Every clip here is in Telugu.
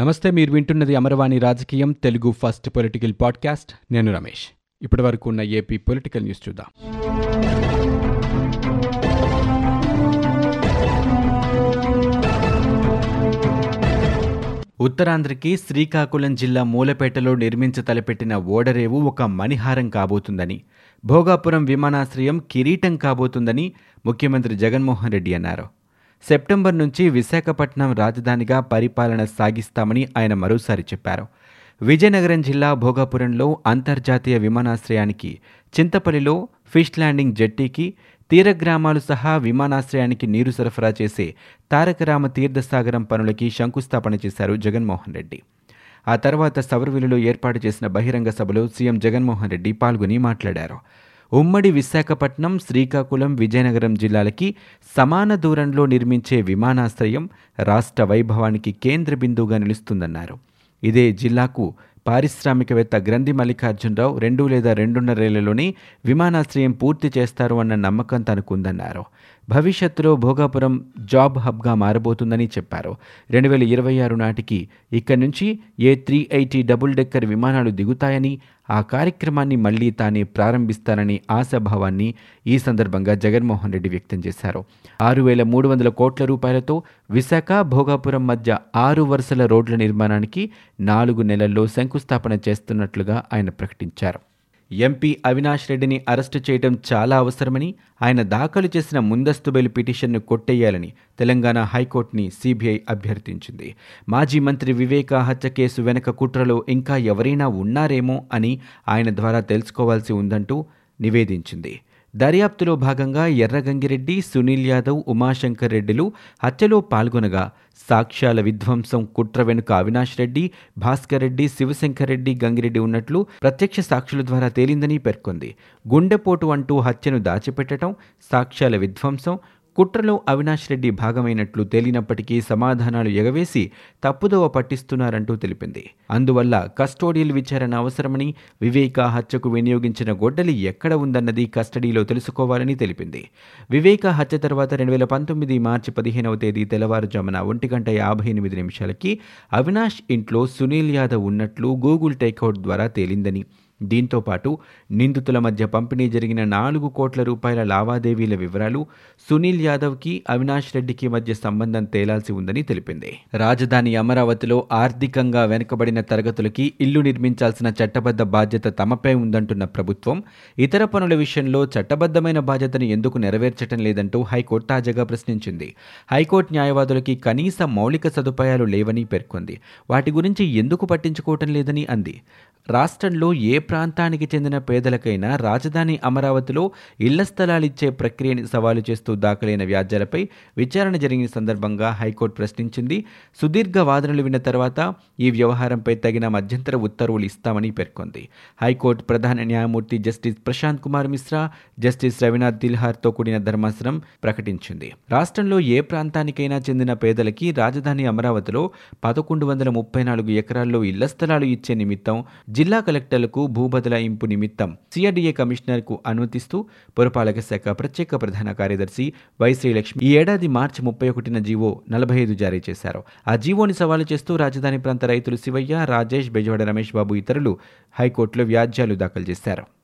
నమస్తే మీరు వింటున్నది అమరవాణి రాజకీయం తెలుగు ఫస్ట్ పొలిటికల్ పాడ్కాస్ట్. నేను రమేష్. ఇప్పటి వరకు ఉన్న ఏపీ పొలిటికల్ న్యూస్ చూద్దాం. ఉత్తరాంధ్రకి శ్రీకాకుళం జిల్లా మూలపేటలో నిర్మించ తలపెట్టిన ఓడరేవు ఒక మణిహారం కాబోతుందని భోగాపురం విమానాశ్రయం కిరీటం కాబోతుందని ముఖ్యమంత్రి జగన్మోహన్ రెడ్డి అన్నారు. సెప్టెంబర్ నుంచి విశాఖపట్నం రాజధానిగా పరిపాలన సాగిస్తామని ఆయన మరోసారి చెప్పారు. విజయనగరం జిల్లా భోగాపురంలో అంతర్జాతీయ విమానాశ్రయానికి చింతపల్లిలో ఫిష్ ల్యాండింగ్ జెట్టీకి తీర గ్రామాలు సహా విమానాశ్రయానికి నీరు సరఫరా చేసే తారకరామ తీర్థసాగరం పనులకి శంకుస్థాపన చేశారు జగన్మోహన్ రెడ్డి. ఆ తర్వాత సవర్విలులో ఏర్పాటు చేసిన బహిరంగ సభలో సీఎం జగన్మోహన్ రెడ్డి పాల్గొని మాట్లాడారు. ఉమ్మడి విశాఖపట్నం శ్రీకాకుళం విజయనగరం జిల్లాలకి సమాన దూరంలో నిర్మించే విమానాశ్రయం రాష్ట్ర వైభవానికి కేంద్ర బిందువుగా నిలుస్తుందన్నారు. ఇదే జిల్లాకు పారిశ్రామికవేత్త గ్రంథి మల్లికార్జునరావు రెండు లేదా రెండున్నరేళ్ళలోనే విమానాశ్రయం పూర్తి చేస్తారు అన్న నమ్మకం తనకుందన్నారు. భవిష్యత్తులో భోగాపురం జాబ్ హబ్గా మారబోతుందని చెప్పారు. రెండు వేల ఇరవై ఆరు నాటికి ఇక్కడి నుంచి A three eighty double decker విమానాలు దిగుతాయని ఆ కార్యక్రమాన్ని మళ్ళీ తానే ప్రారంభిస్తానని ఆశాభావాన్ని ఈ సందర్భంగా జగన్మోహన్ రెడ్డి వ్యక్తం చేశారు. ఆరు వేల మూడు వందల కోట్ల రూపాయలతో విశాఖ భోగాపురం మధ్య ఆరు వరుసల రోడ్ల నిర్మాణానికి నాలుగు నెలల్లో శంకుస్థాపన చేస్తున్నట్లుగా ఆయన ప్రకటించారు. ఎంపీ అవినాష్ రెడ్డిని అరెస్టు చేయడం చాలా అవసరమని ఆయన దాఖలు చేసిన ముందస్తు బెయిల్ పిటిషన్ను కొట్టేయాలని తెలంగాణ హైకోర్టుని సీబీఐ అభ్యర్థించింది. మాజీ మంత్రి వివేకా హత్య కేసు వెనక కుట్రలో ఇంకా ఎవరైనా ఉన్నారేమో అని ఆయన ద్వారా తెలుసుకోవాల్సి ఉందంటూ నివేదించింది. దర్యాప్తులో భాగంగా ఎర్రగంగిరెడ్డి సునీల్ యాదవ్ ఉమాశంకర్ రెడ్డిలు హత్యలో పాల్గొనగా సాక్ష్యాల విధ్వంసం కుట్ర వెనుక అవినాష్ రెడ్డి భాస్కర్ రెడ్డి శివశంకర్ రెడ్డి గంగిరెడ్డి ఉన్నట్లు ప్రత్యక్ష సాక్షుల ద్వారా తేలిందని పేర్కొంది. గుండెపోటు అంటూ హత్యను దాచిపెట్టడం సాక్ష్యాల విధ్వంసం కుట్రలో అవినాష్ రెడ్డి భాగమైనట్లు తేలినప్పటికీ సమాధానాలు ఎగవేసి తప్పుదోవ పట్టిస్తున్నారంటూ తెలిపింది. అందువల్ల కస్టోడియల్ విచారణ అవసరమని వివేక హత్యకు వినియోగించిన గొడ్డలి ఎక్కడ ఉందన్నది కస్టడీలో తెలుసుకోవాలని తెలిపింది. వివేక హత్య తర్వాత రెండు వేల పంతొమ్మిది మార్చి పదిహేనవ తేదీ తెల్లవారుజామున ఒంటి గంట యాభై ఎనిమిది నిమిషాలకి అవినాష్ ఇంట్లో సునీల్ యాదవ్ ఉన్నట్లు గూగుల్ టేక్అవుట్ ద్వారా తేలిందని దీంతో పాటు నిందితుల మధ్య పంపిణీ జరిగిన నాలుగు కోట్ల రూపాయల లావాదేవీల వివరాలు సునీల్ యాదవ్కి అవినాష్ రెడ్డికి మధ్య సంబంధం తేలాల్సి ఉందని తెలిపింది. రాజధాని అమరావతిలో ఆర్థికంగా వెనుకబడిన తరగతులకి ఇల్లు నిర్మించాల్సిన చట్టబద్ధ బాధ్యత తమపై ఉందంటున్న ప్రభుత్వం ఇతర పనుల విషయంలో చట్టబద్ధమైన బాధ్యతను ఎందుకు నెరవేర్చడం లేదంటూ హైకోర్టు తాజాగా ప్రశ్నించింది. హైకోర్టు న్యాయవాదులకి కనీస మౌలిక సదుపాయాలు లేవని పేర్కొంది. వాటి గురించి ఎందుకు పట్టించుకోవటం లేదని అంది. రాష్ట్రంలో ఏ ప్రాంతానికి చెందిన పేదలకైనా రాజధాని అమరావతిలో ఇళ్ళ స్థలాలిచ్చే ప్రక్రియని సవాలు చేస్తూ దాఖలైన వ్యాజ్యాలపై విచారణ జరిగిన సందర్భంగా హైకోర్టు ప్రశ్నించింది. సుదీర్ఘ వాదనలు విన్న తర్వాత ఈ వ్యవహారంపై తగిన మధ్యంతర ఉత్తర్వులు ఇస్తామని పేర్కొంది. హైకోర్టు ప్రధాన న్యాయమూర్తి జస్టిస్ ప్రశాంత్ కుమార్ మిశ్రా జస్టిస్ రవినాథ్ దిల్హార్తో కూడిన ధర్మాసనం ప్రకటించింది. రాష్ట్రంలో ఏ ప్రాంతానికైనా చెందిన పేదలకి రాజధాని అమరావతిలో పదకొండు వందల ముప్పై నాలుగు ఎకరాల్లో ఇళ్ళ స్థలాలు ఇచ్చే నిమిత్తం జిల్లా కలెక్టర్లకు భూ బదలాయింపు నిమిత్తం సిఆర్డీఏ కమిషనర్కు అనుమతిస్తూ పురపాలక శాఖ ప్రత్యేక ప్రధాన కార్యదర్శి వై శ్రీలక్ష్మి ఈ ఏడాది మార్చి ముప్పై ఒకటిన జీవో నలభై ఐదు జారీ చేశారు. ఆ జీవోని సవాలు చేస్తూ రాజధాని ప్రాంత రైతులు శివయ్య రాజేష్ బెజవాడ రమేష్ బాబు ఇతరులు హైకోర్టులో వ్యాజ్యాలు దాఖలు చేశారు.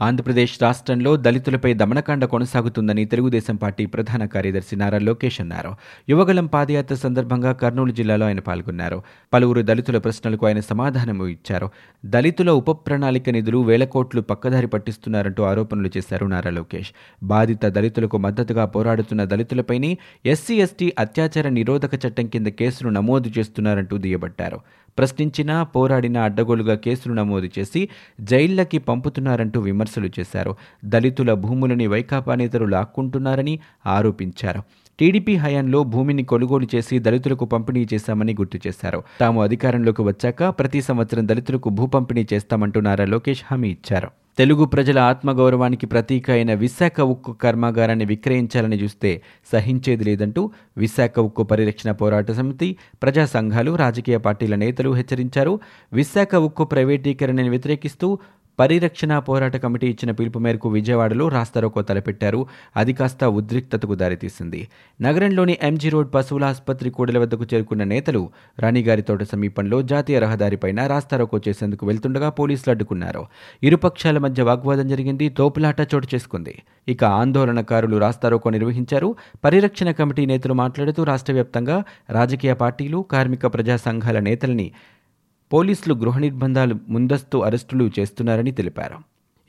ఆంధ్రప్రదేశ్ రాష్ట్రంలో దళితులపై దమనకాండ కొనసాగుతుందని తెలుగుదేశం పార్టీ ప్రధాన కార్యదర్శి నారా లోకేష్ అన్నారు. యువగలం పాదయాత్ర సందర్భంగా కర్నూలు జిల్లాలో ఆయన పాల్గొన్నారు. పలువురు దళితుల ప్రశ్నలకు ఆయన సమాధానము ఇచ్చారు. దళితుల ఉప ప్రణాళిక నిధులు వేల కోట్లు పక్కదారి పట్టిస్తున్నారంటూ ఆరోపణలు చేశారు నారా లోకేష్. బాధిత దళితులకు మద్దతుగా పోరాడుతున్న దళితులపైనే ఎస్సీ ఎస్టీ అత్యాచార నిరోధక చట్టం కింద కేసులు నమోదు చేస్తున్నారంటూ దుయ్యబట్టారు. ప్రశ్నించినా పోరాడినా అడ్డగోలుగా కేసులు నమోదు చేసి జైళ్ళకి పంపుతున్నారంటూ విమర్శ విమర్శలు చేశారు. దళితుల భూములని వైకాపా నేతలు లాక్కుంటున్నారని ఆరోపించారు. టీడీపీ హయాంలో భూమిని కొనుగోలు చేసి దళితులకు పంపిణీ చేశామని గుర్తు చేశారు. తాము అధికారంలోకి వచ్చాక ప్రతి సంవత్సరం దళితులకు భూ పంపిణీ చేస్తామంటూ నారా లోకేష్ హామీ ఇచ్చారు. తెలుగు ప్రజల ఆత్మగౌరవానికి ప్రతీక అయిన విశాఖ ఉక్కు కర్మాగారాన్ని విక్రయించాలని చూస్తే సహించేది లేదంటూ విశాఖ ఉక్కు పరిరక్షణ పోరాట సమితి ప్రజా సంఘాలు రాజకీయ పార్టీల నేతలు హెచ్చరించారు. విశాఖ ఉక్కు ప్రైవేటీకరణని వ్యతిరేకిస్తూ పరిరక్షణ పోరాట కమిటీ ఇచ్చిన పిలుపు మేరకు విజయవాడలో రాస్తారోకో తలపెట్టారు. అది కాస్త ఉద్రిక్తతకు దారితీసింది. నగరంలోని ఎంజీ రోడ్ పశువుల ఆసుపత్రి కూడల వద్దకు చేరుకున్న నేతలు రాణిగారి తోట సమీపంలో జాతీయ రహదారిపైన రాస్తారోకో చేసేందుకు వెళ్తుండగా పోలీసులు అడ్డుకున్నారు. ఇరుపక్షాల మధ్య వాగ్వాదం జరిగింది. తోపులాట చోటు చేసుకుంది. ఇక ఆందోళనకారులు రాస్తారోకో నిర్వహించారు. పరిరక్షణ కమిటీ నేతలు మాట్లాడుతూ రాష్ట్ర వ్యాప్తంగా రాజకీయ పార్టీలు కార్మిక ప్రజా సంఘాల నేతల్ని పోలీసులు గృహ నిర్బంధాలు ముందస్తు అరెస్టులు చేస్తున్నారని తెలిపారు.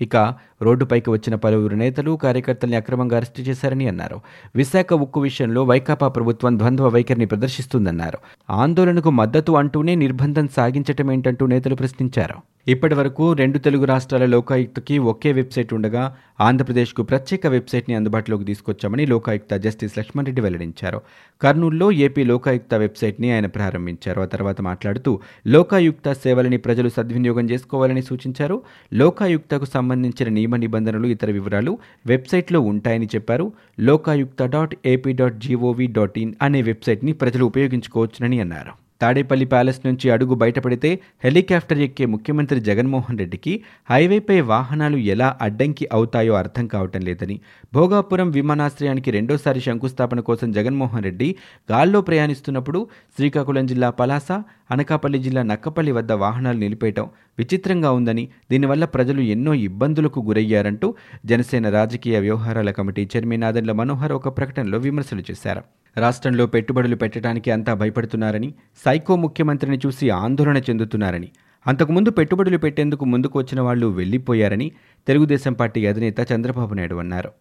ఇక రోడ్డుపైకి వచ్చిన పలువురు నేతలు కార్యకర్తల్ని అక్రమంగా అరెస్టు చేశారని అన్నారు. విశాఖ ఉక్కు విషయంలో వైకాపా ప్రభుత్వం ద్వంద్వ వైఖరిని ప్రదర్శిస్తుందన్నారు. ఆందోళనకు మద్దతు అంటూనే నిర్బంధం సాగించటమేంటంటూ నేతలు ప్రశ్నించారు. ఇప్పటి వరకు రెండు తెలుగు రాష్ట్రాల లోకాయుక్తకి ఒకే వెబ్సైట్ ఉండగా ఆంధ్రప్రదేశ్కు ప్రత్యేక వెబ్సైట్ని అందుబాటులోకి తీసుకొచ్చామని లోకాయుక్త జస్టిస్ లక్ష్మణ్ రెడ్డి వెల్లడించారు. కర్నూలులో ఏపీ లోకాయుక్త వెబ్సైట్ని ఆయన ప్రారంభించారు. ఆ తర్వాత మాట్లాడుతూ లోకాయుక్త సేవలని ప్రజలు సద్వినియోగం చేసుకోవాలని సూచించారు. లోకాయుక్తకు సంబంధించిన నియమ నిబంధనలు ఇతర వివరాలు వెబ్సైట్లో ఉంటాయని చెప్పారు. Lokayukta dot AP dot GOV dot in అనే వెబ్సైట్ని ప్రజలు ఉపయోగించుకోవచ్చునని అన్నారు. తాడేపల్లి ప్యాలెస్ నుంచి అడుగు బయటపడితే హెలికాప్టర్ ఎక్కే ముఖ్యమంత్రి జగన్మోహన్ రెడ్డికి హైవేపై వాహనాలు ఎలా అడ్డంకి అవుతాయో అర్థం కావటం లేదని భోగాపురం విమానాశ్రయానికి రెండోసారి శంకుస్థాపన కోసం జగన్మోహన్ రెడ్డి గాల్లో ప్రయాణిస్తున్నప్పుడు శ్రీకాకుళం జిల్లా పలాస అనకాపల్లి జిల్లా నక్కపల్లి వద్ద వాహనాలు నిలిపేయటం విచిత్రంగా ఉందని దీనివల్ల ప్రజలు ఎన్నో ఇబ్బందులకు గురయ్యారంటూ జనసేన రాజకీయ వ్యవహారాల కమిటీ చైర్మన్ నాదెండ్ల మనోహర్ ఒక ప్రకటనలో విమర్శలు చేశారు. రాష్ట్రంలో పెట్టుబడులు పెట్టడానికి అంతా భయపడుతున్నారని సైకో ముఖ్యమంత్రిని చూసి ఆందోళన చెందుతున్నారని అంతకుముందు పెట్టుబడులు పెట్టేందుకు ముందుకు వచ్చిన వాళ్ళు వెళ్ళిపోయారని తెలుగుదేశం పార్టీ అధినేత చంద్రబాబు నాయుడు అన్నారు.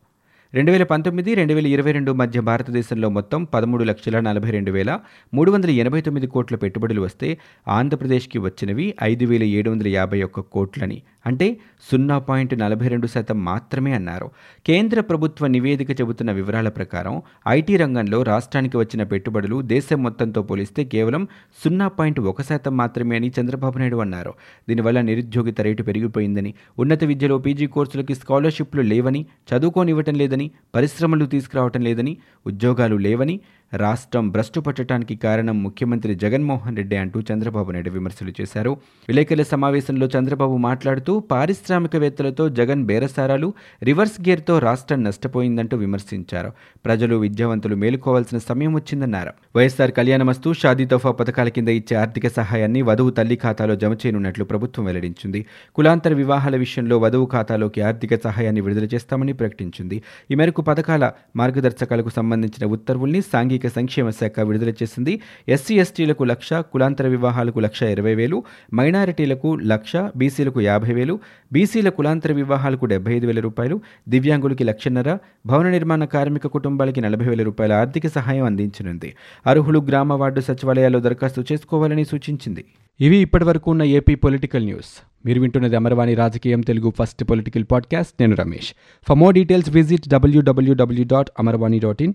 రెండు వేల పంతొమ్మిది రెండు వేల ఇరవై రెండు మధ్య భారతదేశంలో మొత్తం పదమూడు లక్షల నలభై రెండు వేల మూడు వందల ఎనభై తొమ్మిది కోట్ల పెట్టుబడులు వస్తే ఆంధ్రప్రదేశ్కి వచ్చినవి ఐదు వేల ఏడు వందల యాభై ఒక్క కోట్లని అంటే సున్నా పాయింట్ నలభై రెండు శాతం మాత్రమే అన్నారు. కేంద్ర ప్రభుత్వ నివేదిక చెబుతున్న వివరాల ప్రకారం ఐటీ రంగంలో రాష్ట్రానికి వచ్చిన పెట్టుబడులు దేశం మొత్తంతో పోలిస్తే కేవలం సున్నా పాయింట్ ఒక శాతం మాత్రమే అని చంద్రబాబు నాయుడు అన్నారు. దీనివల్ల నిరుద్యోగిత రేటు పెరిగిపోయిందని ఉన్నత విద్యలో పీజీ కోర్సులకి స్కాలర్షిప్లు లేవని చదువుకోనివ్వటం లేదని పరిశ్రమలు తీసుకురావటం లేదని ఉద్యోగాలు లేవని రాష్ట్రం భ్రష్టు పట్టడానికి కారణం ముఖ్యమంత్రి జగన్మోహన్ రెడ్డి అంటూ చంద్రబాబు నాయుడు విమర్శలు చేశారు. విలేకరుల సమావేశంలో చంద్రబాబు మాట్లాడుతూ పారిశ్రామికవేత్తలతో జగన్ బేరసారాలు రివర్స్ గేర్తో రాష్ట్రం నష్టపోయిందంటూ విమర్శించారు. ప్రజలు విద్యావంతులు మేలుకోవాల్సిన సమయం వచ్చిందన్నారు. వైఎస్ఆర్ కళ్యాణమస్తు షాదీ తోఫా పథకాల కింద ఇచ్చే ఆర్థిక సహాయాన్ని వధువు తల్లి ఖాతాలో జమ చేయనున్నట్లు ప్రభుత్వం వెల్లడించింది. కులాంతర వివాహాల విషయంలో వధువు ఖాతాలోకి ఆర్థిక సహాయాన్ని విడుదల చేస్తామని ప్రకటించింది. ఈ మేరకు పథకాల మార్గదర్శకాలకు సంబంధించిన ఉత్తర్వుల్ని సాంఘిక సామాజిక సంక్షేమ శాఖ విడుదల చేసింది. ఎస్సీ ఎస్టీలకు లక్ష కులాంతర వివాహాలకు లక్ష ఇరవై వేలు మైనారిటీలకు లక్ష బీసీలకు యాభై వేలు బీసీల కులాంతర వివాహాలకు డెబ్బై ఐదు వేల రూపాయలు దివ్యాంగులకి లక్షన్నర భవన నిర్మాణ కార్మిక కుటుంబాలకి నలభై వేల రూపాయల ఆర్థిక సహాయం అందించనుంది. అర్హులు గ్రామ వార్డు సచివాలయాల్లో దరఖాస్తు చేసుకోవాలని సూచించింది. ఇవి ఇప్పటివరకు ఉన్న ఏపీ పొలిటికల్ న్యూస్. మీరు వింటున్నది అమరవాణి రాజకీయం తెలుగు ఫస్ట్ పొలిటికల్ పాడ్కాస్ట్. నేను Ramesh. For more details visit WWW dot Amarvani dot in.